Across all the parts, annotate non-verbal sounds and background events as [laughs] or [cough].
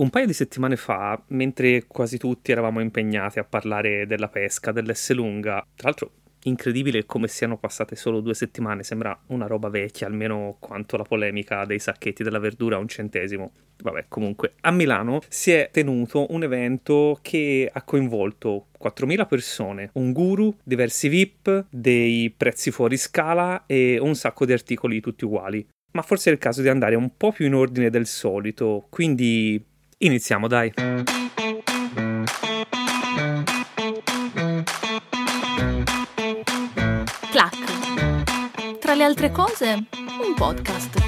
Un paio di settimane fa, mentre quasi tutti eravamo impegnati a parlare della pesca, dell'Esselunga, tra l'altro incredibile come siano passate solo due settimane, sembra una roba vecchia, almeno quanto la polemica dei sacchetti della verdura a un centesimo. Vabbè, comunque, a Milano si è tenuto un evento che ha coinvolto 4.000 persone, un guru, diversi VIP, dei prezzi fuori scala e un sacco di articoli tutti uguali. Ma forse è il caso di andare un po' più in ordine del solito, quindi Iniziamo, dai. Clac. Tra le altre cose, un podcast.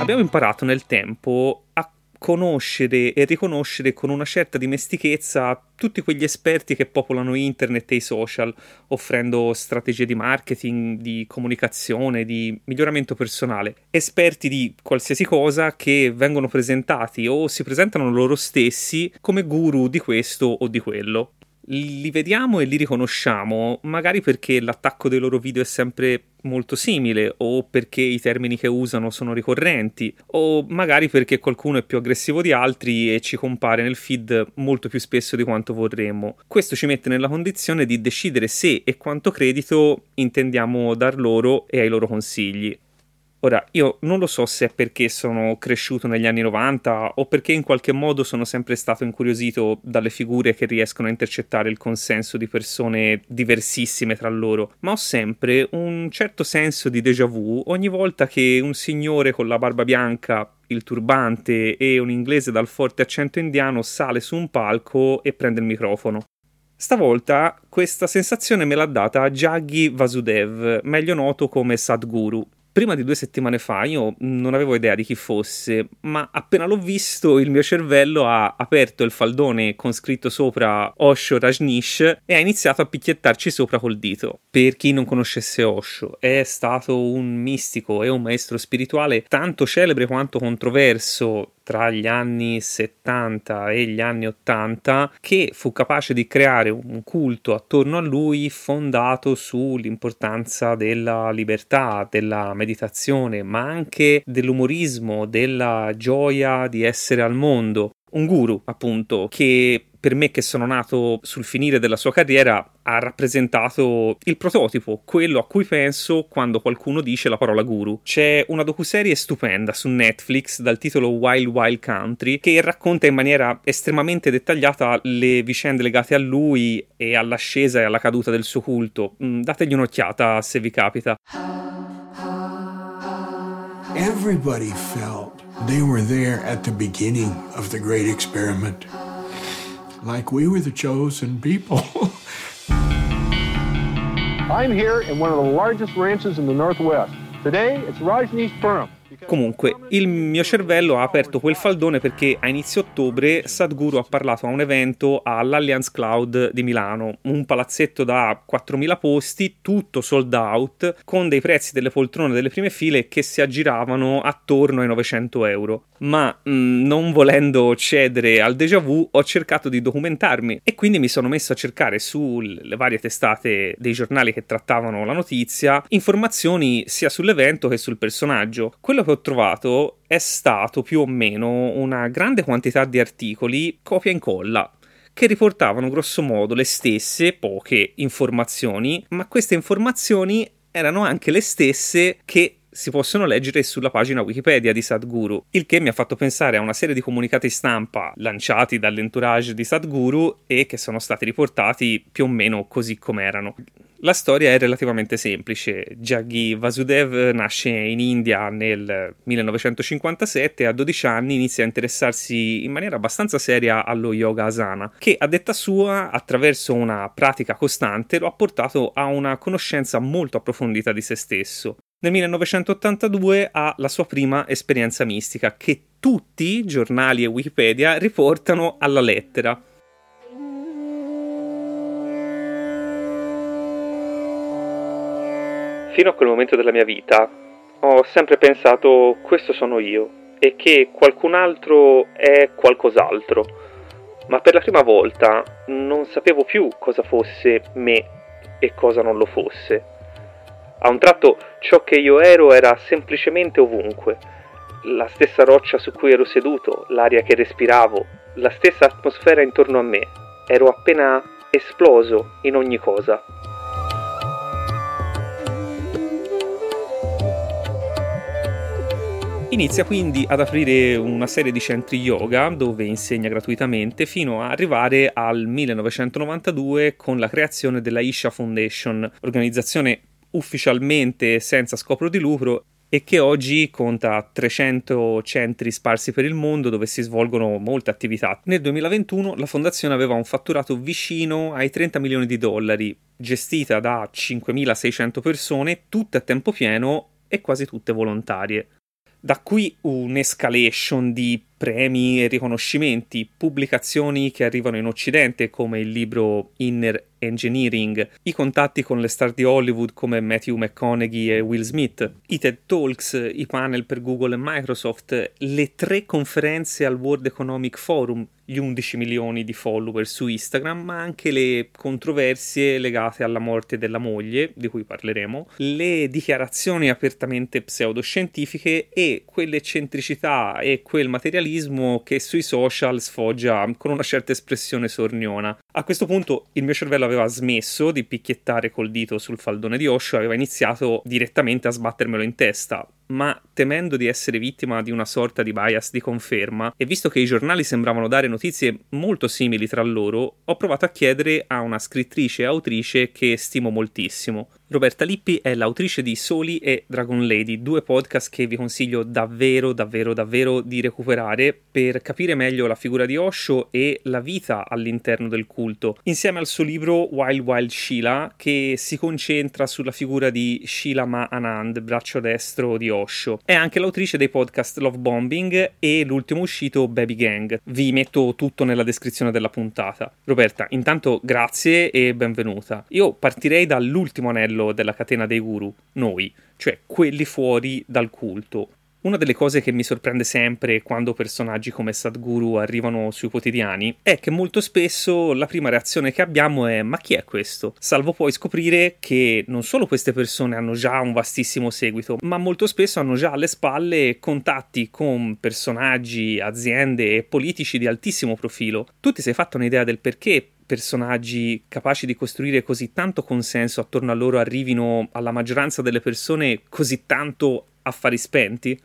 Abbiamo imparato nel tempo a conoscere e riconoscere con una certa dimestichezza tutti quegli esperti che popolano internet e i social, offrendo strategie di marketing, di comunicazione, di miglioramento personale. Esperti di qualsiasi cosa che vengono presentati o si presentano loro stessi come guru di questo o di quello li vediamo e li riconosciamo, magari perché l'attacco dei loro video è sempre molto simile, o perché i termini che usano sono ricorrenti, o magari perché qualcuno è più aggressivo di altri e ci compare nel feed molto più spesso di quanto vorremmo. Questo ci mette nella condizione di decidere se e quanto credito intendiamo dar loro e ai loro consigli. Ora, io non lo so se è perché sono cresciuto negli anni 90 o perché in qualche modo sono sempre stato incuriosito dalle figure che riescono a intercettare il consenso di persone diversissime tra loro, ma ho sempre un certo senso di déjà vu ogni volta che un signore con la barba bianca il turbante e un inglese dal forte accento indiano sale su un palco e prende il microfono. Stavolta questa sensazione me l'ha data Jaggi Vasudev, meglio noto come Sadhguru, prima di due settimane fa io non avevo idea di chi fosse, ma appena l'ho visto il mio cervello ha aperto il faldone con scritto sopra Osho Rajnish e ha iniziato a picchiettarci sopra col dito. Per chi non conoscesse Osho, è stato un mistico e un maestro spirituale tanto celebre quanto controverso tra gli anni 70 e gli anni 80 che fu capace di creare un culto attorno a lui fondato sull'importanza della libertà, della meditazione, ma anche dell'umorismo, della gioia di essere al mondo. Un guru, appunto, che per me che sono nato sul finire della sua carriera ha rappresentato il prototipo, quello a cui penso quando qualcuno dice la parola guru. C'è una docuserie stupenda su Netflix dal titolo Wild Wild Country che racconta in maniera estremamente dettagliata le vicende legate a lui e all'ascesa e alla caduta del suo culto. Mm, dategli un'occhiata se vi capita. Everybody felt they were there at the beginning of the great experiment. Like we were the chosen people. [laughs] I'm here in one of the largest ranches in the Northwest. Today, it's Rajneeshpuram. Comunque, il mio cervello ha aperto quel faldone perché a inizio ottobre Sadhguru ha parlato a un evento all'Allianz Cloud di Milano, un palazzetto da 4.000 posti, tutto sold out, con dei prezzi delle poltrone delle prime file che si aggiravano attorno ai 900 euro. Ma mh, mm, non volendo cedere al déjà vu, ho cercato di documentarmi e quindi mi sono messo a cercare sulle varie testate dei giornali che trattavano la notizia informazioni sia sull'evento che sul personaggio. Quello che ho trovato è stato più o meno una grande quantità di articoli copia e incolla che riportavano grossomodo le stesse poche informazioni, ma queste informazioni erano anche le stesse che si possono leggere sulla pagina Wikipedia di Sadhguru, il che mi ha fatto pensare a una serie di comunicati stampa lanciati dall'entourage di Sadhguru e che sono stati riportati più o meno così com'erano. La storia è relativamente semplice. Jaggi Vasudev nasce in India nel 1957 e a 12 anni inizia a interessarsi in maniera abbastanza seria allo yoga asana, che a detta sua, attraverso una pratica costante, lo ha portato a una conoscenza molto approfondita di se stesso. Nel 1982 ha la sua prima esperienza mistica, che tutti, giornali e Wikipedia, riportano alla lettera. Fino a quel momento della mia vita ho sempre pensato questo sono io e che qualcun altro è qualcos'altro, ma per la prima volta non sapevo più cosa fosse me e cosa non lo fosse. A un tratto ciò che io ero era semplicemente ovunque. La stessa roccia su cui ero seduto, l'aria che respiravo, la stessa atmosfera intorno a me. Ero appena esploso in ogni cosa. Inizia quindi ad aprire una serie di centri yoga dove insegna gratuitamente fino a arrivare al 1992 con la creazione della Isha Foundation, organizzazione ufficialmente senza scopo di lucro e che oggi conta 300 centri sparsi per il mondo dove si svolgono molte attività. Nel 2021 la fondazione aveva un fatturato vicino ai 30 milioni di dollari, gestita da 5.600 persone, tutte a tempo pieno e quasi tutte volontarie. Da qui un'escalation di premi e riconoscimenti, pubblicazioni che arrivano in Occidente come il libro Inner Engineering, i contatti con le star di Hollywood come Matthew McConaughey e Will Smith, i TED Talks, i panel per Google e Microsoft, le tre conferenze al World Economic Forum, gli 11 milioni di follower su Instagram, ma anche le controversie legate alla morte della moglie, di cui parleremo, le dichiarazioni apertamente pseudoscientifiche e quell'eccentricità e quel materialismo che sui social sfoggia con una certa espressione sorniona. A questo punto il mio cervello aveva smesso di picchiettare col dito sul faldone di Osho aveva iniziato direttamente a sbattermelo in testa ma temendo di essere vittima di una sorta di bias di conferma, e visto che i giornali sembravano dare notizie molto simili tra loro, ho provato a chiedere a una scrittrice e autrice che stimo moltissimo, Roberta Lippi è l'autrice di Soli e Dragon Lady, due podcast che vi consiglio davvero, davvero, davvero di recuperare per capire meglio la figura di Osho e la vita all'interno del culto, insieme al suo libro Wild Wild Sheila, che si concentra sulla figura di Sheila Ma Anand, braccio destro di Osho. È anche l'autrice dei podcast Love Bombing e l'ultimo uscito Baby Gang. Vi metto tutto nella descrizione della puntata. Roberta, intanto grazie e benvenuta. Io partirei dall'ultimo anello della catena dei guru, noi, cioè quelli fuori dal culto. Una delle cose che mi sorprende sempre quando personaggi come Sadhguru arrivano sui quotidiani è che molto spesso la prima reazione che abbiamo è ma chi è questo? Salvo poi scoprire che non solo queste persone hanno già un vastissimo seguito, ma molto spesso hanno già alle spalle contatti con personaggi, aziende e politici di altissimo profilo. Tu ti sei fatto un'idea del perché personaggi capaci di costruire così tanto consenso attorno a loro arrivino alla maggioranza delle persone così tanto affari spenti?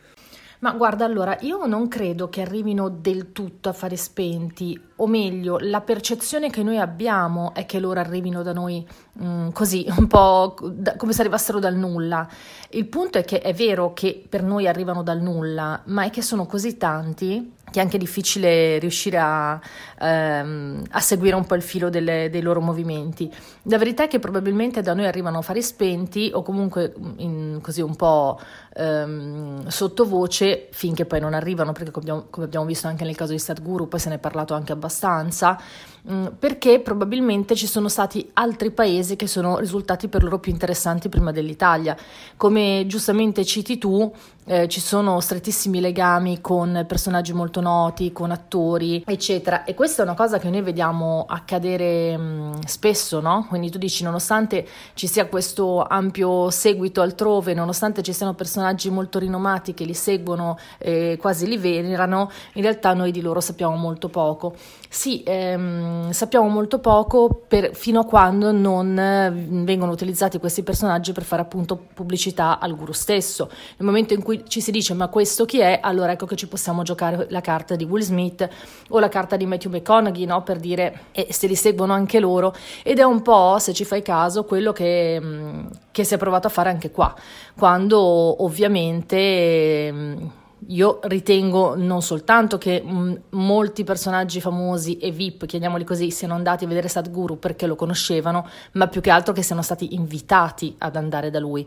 Ma guarda, allora, io non credo che arrivino del tutto a fare spenti, o meglio, la percezione che noi abbiamo è che loro arrivino da noi mh, mm, così, [laughs] un po' da, come se arrivassero dal nulla. Il punto è che è vero che per noi arrivano dal nulla, ma è che sono così tanti che è anche difficile riuscire a, ehm, a seguire un po' il filo delle, dei loro movimenti. La verità è che probabilmente da noi arrivano fari spenti o comunque in, così un po' ehm, sottovoce finché poi non arrivano, perché come abbiamo, come abbiamo visto anche nel caso di Sadhguru, poi se ne è parlato anche abbastanza, mh, mm, perché probabilmente ci sono stati altri paesi che sono risultati per loro più interessanti prima dell'Italia. Come giustamente citi tu, eh, ci sono strettissimi legami con personaggi molto noti, con attori, eccetera. E questa è una cosa che noi vediamo accadere mh, mm, spesso, no? Quindi tu dici, nonostante ci sia questo ampio seguito altrove, nonostante ci siano personaggi molto rinomati che li seguono eh, quasi li venerano, in realtà noi di loro sappiamo molto poco. Sì, ehm, sappiamo molto poco per, fino a quando non eh, vengono utilizzati questi personaggi per fare appunto pubblicità al guru stesso. Nel momento in cui ci si dice ma questo chi è, allora ecco che ci possiamo giocare la carta di Will Smith o la carta di Matthew McConaughey, no? per dire e se li seguono anche loro ed è un po', se ci fai caso, quello che, mm, che si è provato a fare anche qua, quando ovviamente mm, io ritengo non soltanto che mm, molti personaggi famosi e VIP, chiamiamoli così, siano andati a vedere Sadhguru perché lo conoscevano, ma più che altro che siano stati invitati ad andare da lui.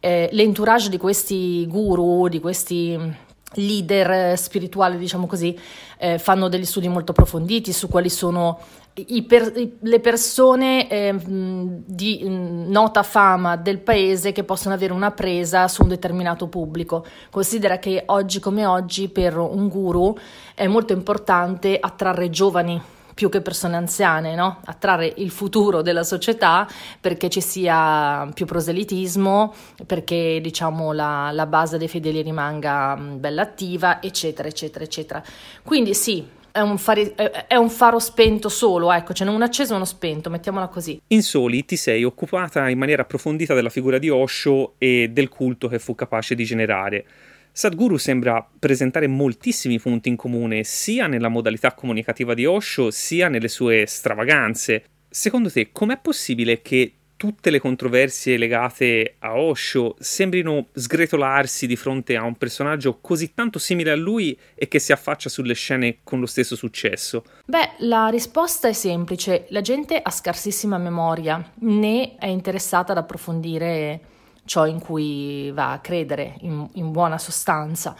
Eh, l'entourage di questi guru, di questi leader spirituali, diciamo così, eh, fanno degli studi molto approfonditi su quali sono per, le persone eh, di nota fama del paese che possono avere una presa su un determinato pubblico. Considera che oggi come oggi per un guru è molto importante attrarre giovani più che persone anziane, no? attrarre il futuro della società perché ci sia più proselitismo, perché diciamo la, la base dei fedeli rimanga mm, bella attiva, eccetera, eccetera, eccetera. Quindi sì, è un, fari, è un, faro spento solo, ecco, ce n'è uno acceso e uno spento, mettiamola così. In Soli ti sei occupata in maniera approfondita della figura di Osho e del culto che fu capace di generare. Sadhguru sembra presentare moltissimi punti in comune sia nella modalità comunicativa di Osho sia nelle sue stravaganze. Secondo te com'è possibile che tutte le controversie legate a Osho sembrino sgretolarsi di fronte a un personaggio così tanto simile a lui e che si affaccia sulle scene con lo stesso successo? Beh, la risposta è semplice. La gente ha scarsissima memoria, né è interessata ad approfondire ciò in cui va a credere, in, in buona sostanza.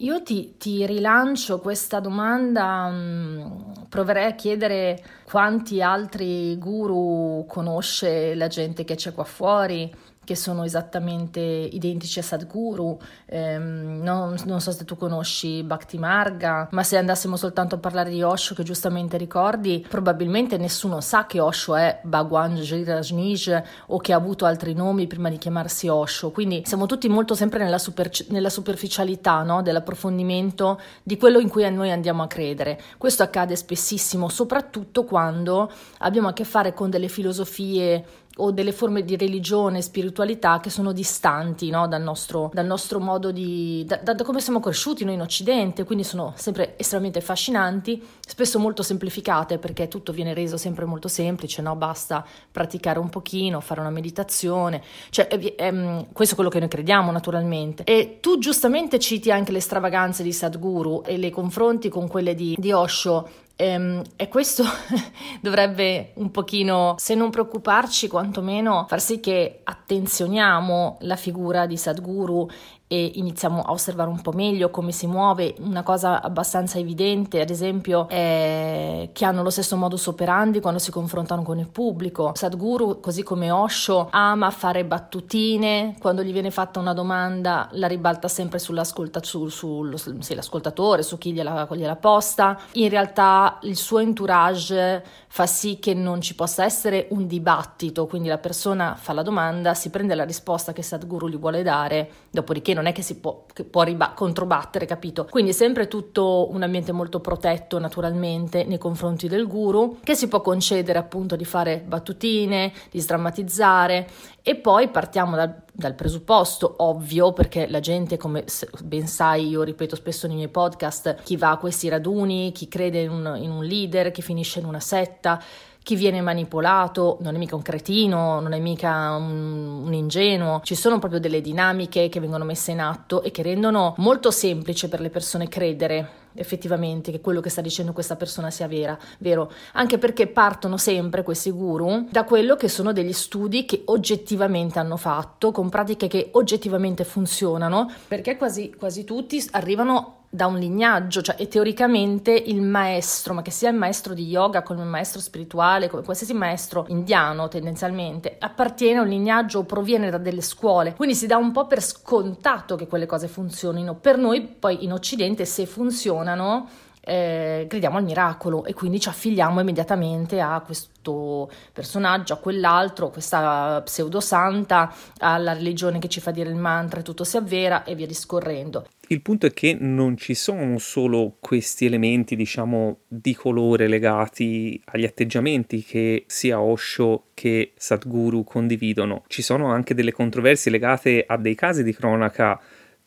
Io ti, ti, rilancio questa domanda, mm, proverei a chiedere quanti altri guru conosce la gente che c'è qua fuori, che sono esattamente identici a Sadhguru. Ehm, non, non, so se tu conosci Bhakti Marga, ma se andassimo soltanto a parlare di Osho, che giustamente ricordi, probabilmente nessuno sa che Osho è Bhagwan Jirajnij o che ha avuto altri nomi prima di chiamarsi Osho. Quindi siamo tutti molto sempre nella, super, nella superficialità no? dell'approfondimento di quello in cui noi andiamo a credere. Questo accade spessissimo, soprattutto quando abbiamo a che fare con delle filosofie o delle forme di religione spiritualità che sono distanti no? dal, nostro, dal, nostro, modo di... Da, da, come siamo cresciuti noi in Occidente, quindi sono sempre estremamente affascinanti, spesso molto semplificate perché tutto viene reso sempre molto semplice, no? basta praticare un pochino, fare una meditazione, cioè, è, è, questo è quello che noi crediamo naturalmente. E tu giustamente citi anche le stravaganze di Sadhguru e le confronti con quelle di, di Osho Ehm, e questo [laughs] dovrebbe un pochino, se non preoccuparci, quantomeno far sì che attenzioniamo la figura di Sadhguru e iniziamo a osservare un po' meglio come si muove. Una cosa abbastanza evidente, ad esempio, è che hanno lo stesso modus operandi quando si confrontano con il pubblico. Sadhguru, così come Osho, ama fare battutine, quando gli viene fatta una domanda la ribalta sempre sull'ascolta, sul, sul, sì, l'ascoltatore, su chi gliela, gliela posta. In realtà il suo entourage fa sì che non ci possa essere un dibattito, quindi la persona fa la domanda, si prende la risposta che Sadhguru gli vuole dare, dopodiché non è che si può, che può riba- controbattere, capito? Quindi è sempre tutto un ambiente molto protetto naturalmente nei confronti del guru, che si può concedere appunto di fare battutine, di sdrammatizzare e poi partiamo dal, dal presupposto ovvio, perché la gente, come ben sai, io ripeto spesso nei miei podcast, chi va a questi raduni, chi crede in un, in un leader, chi finisce in una setta, chi viene manipolato non è mica un cretino, non è mica un, un, ingenuo, ci sono proprio delle dinamiche che vengono messe in atto e che rendono molto semplice per le persone credere effettivamente che quello che sta dicendo questa persona sia vera, vero, anche perché partono sempre questi guru da quello che sono degli studi che oggettivamente hanno fatto, con pratiche che oggettivamente funzionano, perché quasi, quasi tutti arrivano da un lignaggio, cioè e teoricamente il maestro, ma che sia il maestro di yoga come il maestro spirituale, come qualsiasi maestro indiano tendenzialmente, appartiene a un lignaggio o proviene da delle scuole, quindi si dà un po' per scontato che quelle cose funzionino. Per noi poi in Occidente se funzionano eh, crediamo al miracolo e quindi ci affiliamo immediatamente a questo personaggio, a quell'altro, questa pseudosanta, alla religione che ci fa dire il mantra e tutto si avvera e via discorrendo. Il punto è che non ci sono solo questi elementi, diciamo, di colore legati agli atteggiamenti che sia Osho che Sadhguru condividono. Ci sono anche delle controversie legate a dei casi di cronaca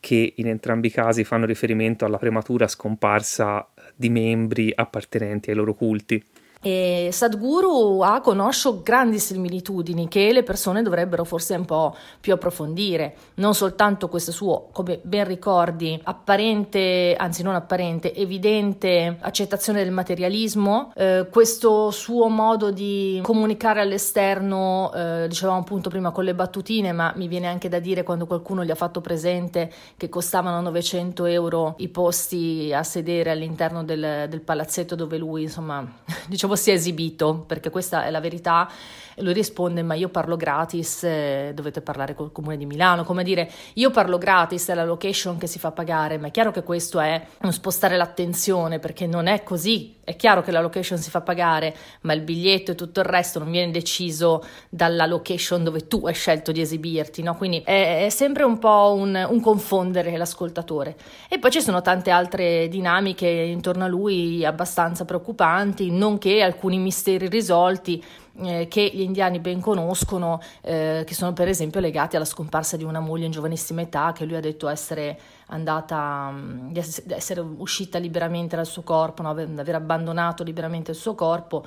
che in entrambi i casi fanno riferimento alla prematura scomparsa di membri appartenenti ai loro culti. E Sadhguru ha con Osho grandi similitudini che le persone dovrebbero forse un po' più approfondire, non soltanto questo suo, come ben ricordi, apparente, anzi non apparente, evidente accettazione del materialismo, eh, questo suo modo di comunicare all'esterno, eh, dicevamo appunto prima con le battutine, ma mi viene anche da dire quando qualcuno gli ha fatto presente che costavano 900 euro i posti a sedere all'interno del, del palazzetto dove lui, insomma, [laughs] diciamo si è esibito, perché questa è la verità. E lui risponde: Ma io parlo gratis, eh, dovete parlare col comune di Milano. Come dire, io parlo gratis, è la location che si fa pagare, ma è chiaro che questo è un spostare l'attenzione perché non è così. È chiaro che la location si fa pagare, ma il biglietto e tutto il resto non viene deciso dalla location dove tu hai scelto di esibirti, no? Quindi è, è sempre un po' un, un confondere l'ascoltatore. E poi ci sono tante altre dinamiche intorno a lui abbastanza preoccupanti, nonché alcuni misteri risolti eh, che gli indiani ben conoscono, eh, che sono per esempio legati alla scomparsa di una moglie in giovanissima età che lui ha detto essere andata, mm, di essere uscita liberamente dal suo corpo, no? aver abbandonato liberamente il suo corpo.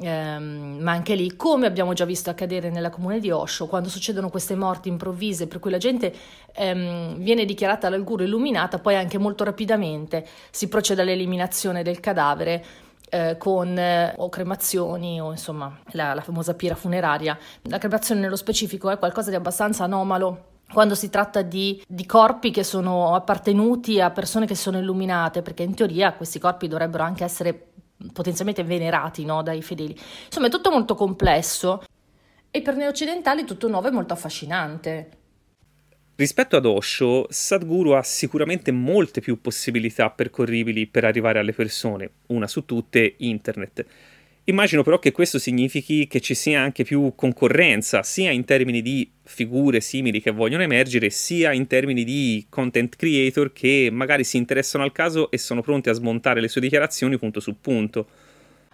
Um, ma anche lì, come abbiamo già visto accadere nella comune di Osho, quando succedono queste morti improvvise, per cui la gente um, viene dichiarata dal guru illuminata, poi anche molto rapidamente si procede all'eliminazione del cadavere eh, con eh, o cremazioni o insomma la, la famosa pira funeraria. La cremazione nello specifico è qualcosa di abbastanza anomalo quando si tratta di, di, corpi che sono appartenuti a persone che sono illuminate, perché in teoria questi corpi dovrebbero anche essere potenzialmente venerati no, dai fedeli. Insomma, è tutto molto complesso e per noi occidentali tutto nuovo e molto affascinante. Rispetto ad Osho, Sadhguru ha sicuramente molte più possibilità percorribili per arrivare alle persone, una su tutte internet. Immagino però che questo significhi che ci sia anche più concorrenza, sia in termini di figure simili che vogliono emergere, sia in termini di content creator che magari si interessano al caso e sono pronti a smontare le sue dichiarazioni punto su punto.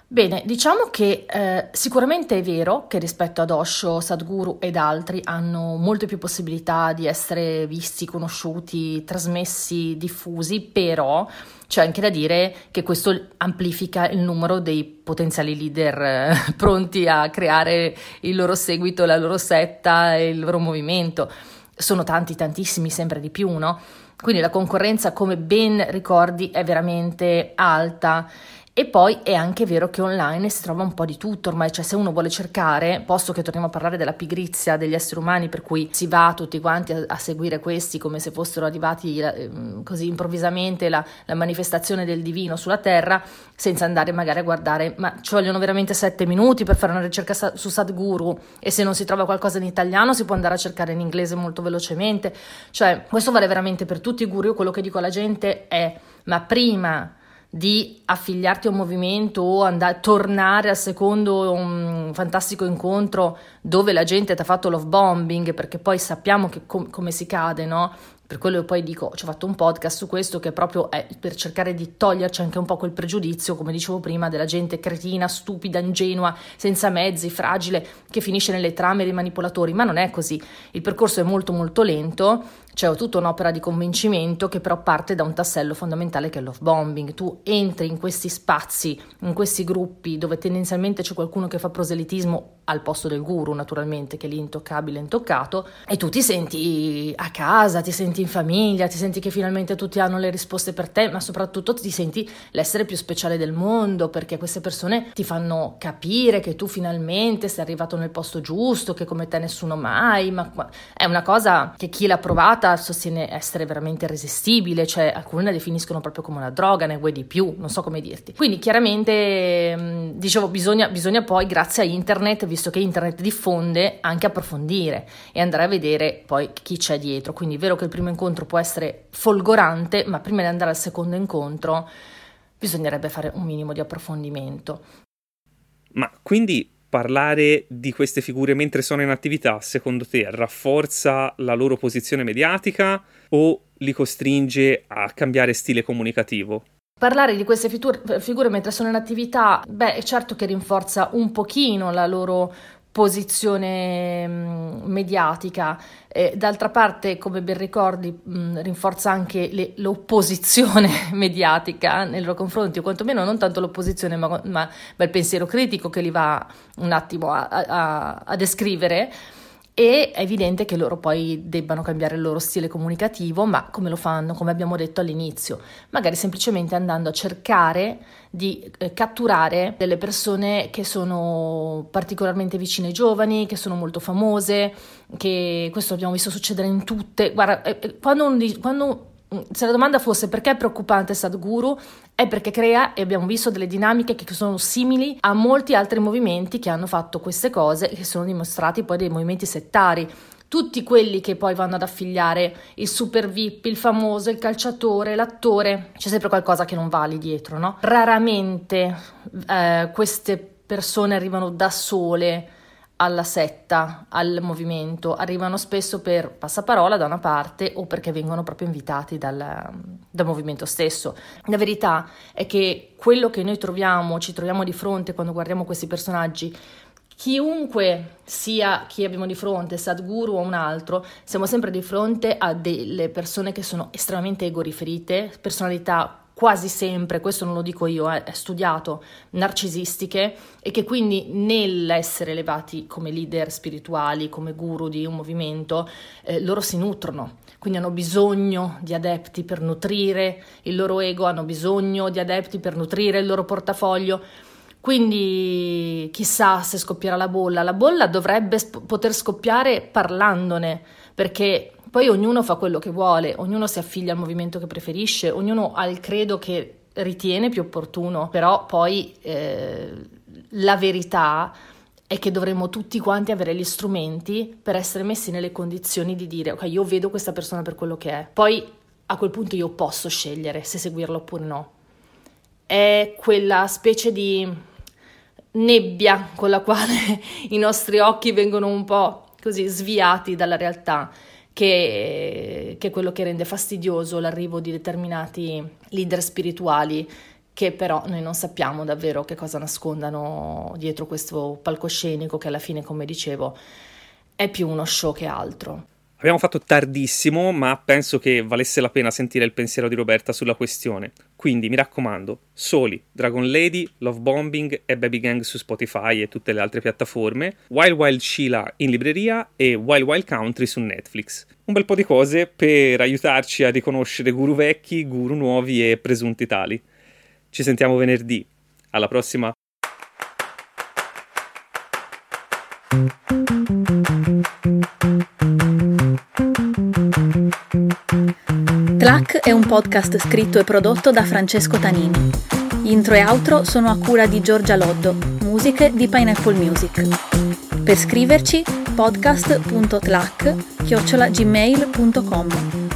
Bene, diciamo che eh, sicuramente è vero che rispetto ad Osho, Sadhguru ed altri hanno molte più possibilità di essere visti, conosciuti, trasmessi, diffusi, però c'è anche da dire che questo amplifica il numero dei potenziali leader eh, [laughs] pronti a creare il loro seguito, la loro setta e il loro movimento. Sono tanti, tantissimi, sempre di più, no? Quindi la concorrenza, come ben ricordi, è veramente alta e poi è anche vero che online si trova un po' di tutto ormai, cioè se uno vuole cercare, posto che torniamo a parlare della pigrizia degli esseri umani, per cui si va tutti quanti a, a seguire questi come se fossero arrivati eh, così improvvisamente la, la, manifestazione del divino sulla terra, senza andare magari a guardare, ma ci vogliono veramente sette minuti per fare una ricerca sa- su Sadhguru? E se non si trova qualcosa in italiano si può andare a cercare in inglese molto velocemente, cioè questo vale veramente per tutti i guru, io quello che dico alla gente è, ma prima di affiliarti a un movimento o andare, tornare al secondo um, fantastico incontro dove la gente ti ha fatto love bombing, perché poi sappiamo com- come si cade, no? Per quello poi dico, ci ho fatto un podcast su questo che proprio è per cercare di toglierci anche un po' quel pregiudizio, come dicevo prima, della gente cretina, stupida, ingenua, senza mezzi, fragile, che finisce nelle trame dei manipolatori, ma non è così. Il percorso è molto molto lento c'è tutta un'opera di convincimento che però parte da un tassello fondamentale che è love bombing. Tu entri in questi spazi, in questi gruppi dove tendenzialmente c'è qualcuno che fa proselitismo al posto del guru, naturalmente, che è lì intoccato, e tu ti senti a casa, ti senti in famiglia, ti senti che finalmente tutti hanno le risposte per te, ma soprattutto ti senti l'essere più speciale del mondo, perché queste persone ti fanno capire che tu finalmente sei arrivato nel posto giusto, che come te nessuno mai, ma è una cosa che chi l'ha provata sostiene essere veramente irresistibile, cioè alcuni la definiscono proprio come una droga, ne vuoi di più, non so come dirti. Quindi chiaramente, dicevo, bisogna, bisogna poi, grazie a internet, visto che internet diffonde, anche approfondire e andare a vedere poi chi c'è dietro. Quindi è vero che il primo incontro può essere folgorante, ma prima di andare al secondo incontro bisognerebbe fare un minimo di approfondimento. Ma quindi parlare di queste figure mentre sono in attività, secondo te, rafforza la loro posizione mediatica o li costringe a cambiare stile comunicativo? Parlare di queste figure mentre sono in attività, beh, è certo che rinforza un pochino la loro posizione mediatica. D'altra parte, come ben ricordi, rinforza anche le, l'opposizione [laughs] mediatica nei loro confronti, o quantomeno non tanto l'opposizione, ma, ma, ma il pensiero critico che li va un attimo a, a, a descrivere e è evidente che loro poi debbano cambiare il loro stile comunicativo, ma come lo fanno, come abbiamo detto all'inizio? Magari semplicemente andando a cercare di eh, catturare delle persone che sono particolarmente vicine ai giovani, che sono molto famose, che questo abbiamo visto succedere in tutte. Guarda, eh, eh quando, un, quando se la domanda fosse perché è preoccupante Sadhguru, è perché crea, e abbiamo visto, delle dinamiche che sono simili a molti altri movimenti che hanno fatto queste cose e che sono dimostrati poi dei movimenti settari tutti quelli che poi vanno ad affiliare il super VIP, il famoso, il calciatore, l'attore, c'è sempre qualcosa che non va lì dietro, no? Raramente eh, queste persone arrivano da sole alla setta, al movimento, arrivano spesso per passaparola da una parte o perché vengono proprio invitati dal, dal, movimento stesso. La verità è che quello che noi troviamo, ci troviamo di fronte quando guardiamo questi personaggi, chiunque sia chi abbiamo di fronte, Sadhguru o un altro, siamo sempre di fronte a delle persone che sono estremamente egoriferite, personalità quasi sempre, questo non lo dico io, eh, studiato, narcisistiche e che quindi nell'essere elevati come leader spirituali, come guru di un movimento, eh, loro si nutrono, quindi hanno bisogno di adepti per nutrire il loro ego, hanno bisogno di adepti per nutrire il loro portafoglio quindi chissà se scoppierà la bolla. La bolla dovrebbe sp- poter scoppiare parlandone, perché poi ognuno fa quello che vuole, ognuno si affiglia al movimento che preferisce, ognuno ha il credo che ritiene più opportuno, però poi eh, la verità è che dovremmo tutti quanti avere gli strumenti per essere messi nelle condizioni di dire ok, io vedo questa persona per quello che è. Poi a quel punto io posso scegliere se seguirla oppure no. È quella specie di nebbia con la quale [laughs] i nostri occhi vengono un po' così sviati dalla realtà, che, che è quello che rende fastidioso l'arrivo di determinati leader spirituali che però noi non sappiamo davvero che cosa nascondano dietro questo palcoscenico che alla fine, come dicevo, è più uno show che altro. Abbiamo fatto tardissimo, ma penso che valesse la pena sentire il pensiero di Roberta sulla questione. Quindi mi raccomando, Soli, Dragon Lady, Love Bombing e Baby Gang su Spotify e tutte le altre piattaforme, Wild Wild Sheila in libreria e Wild Wild Country su Netflix. Un bel po' di cose per aiutarci a riconoscere guru vecchi, guru nuovi e presunti tali. Ci sentiamo venerdì. Alla prossima! Tlac è un podcast scritto e prodotto da Francesco Tanini. Intro e outro sono a cura di Giorgia Loddo, musiche di Pineapple Music. Per scriverci podcast.tlac-gmail.com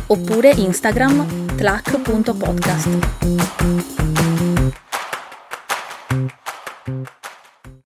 oppure Instagram tlac.podcast.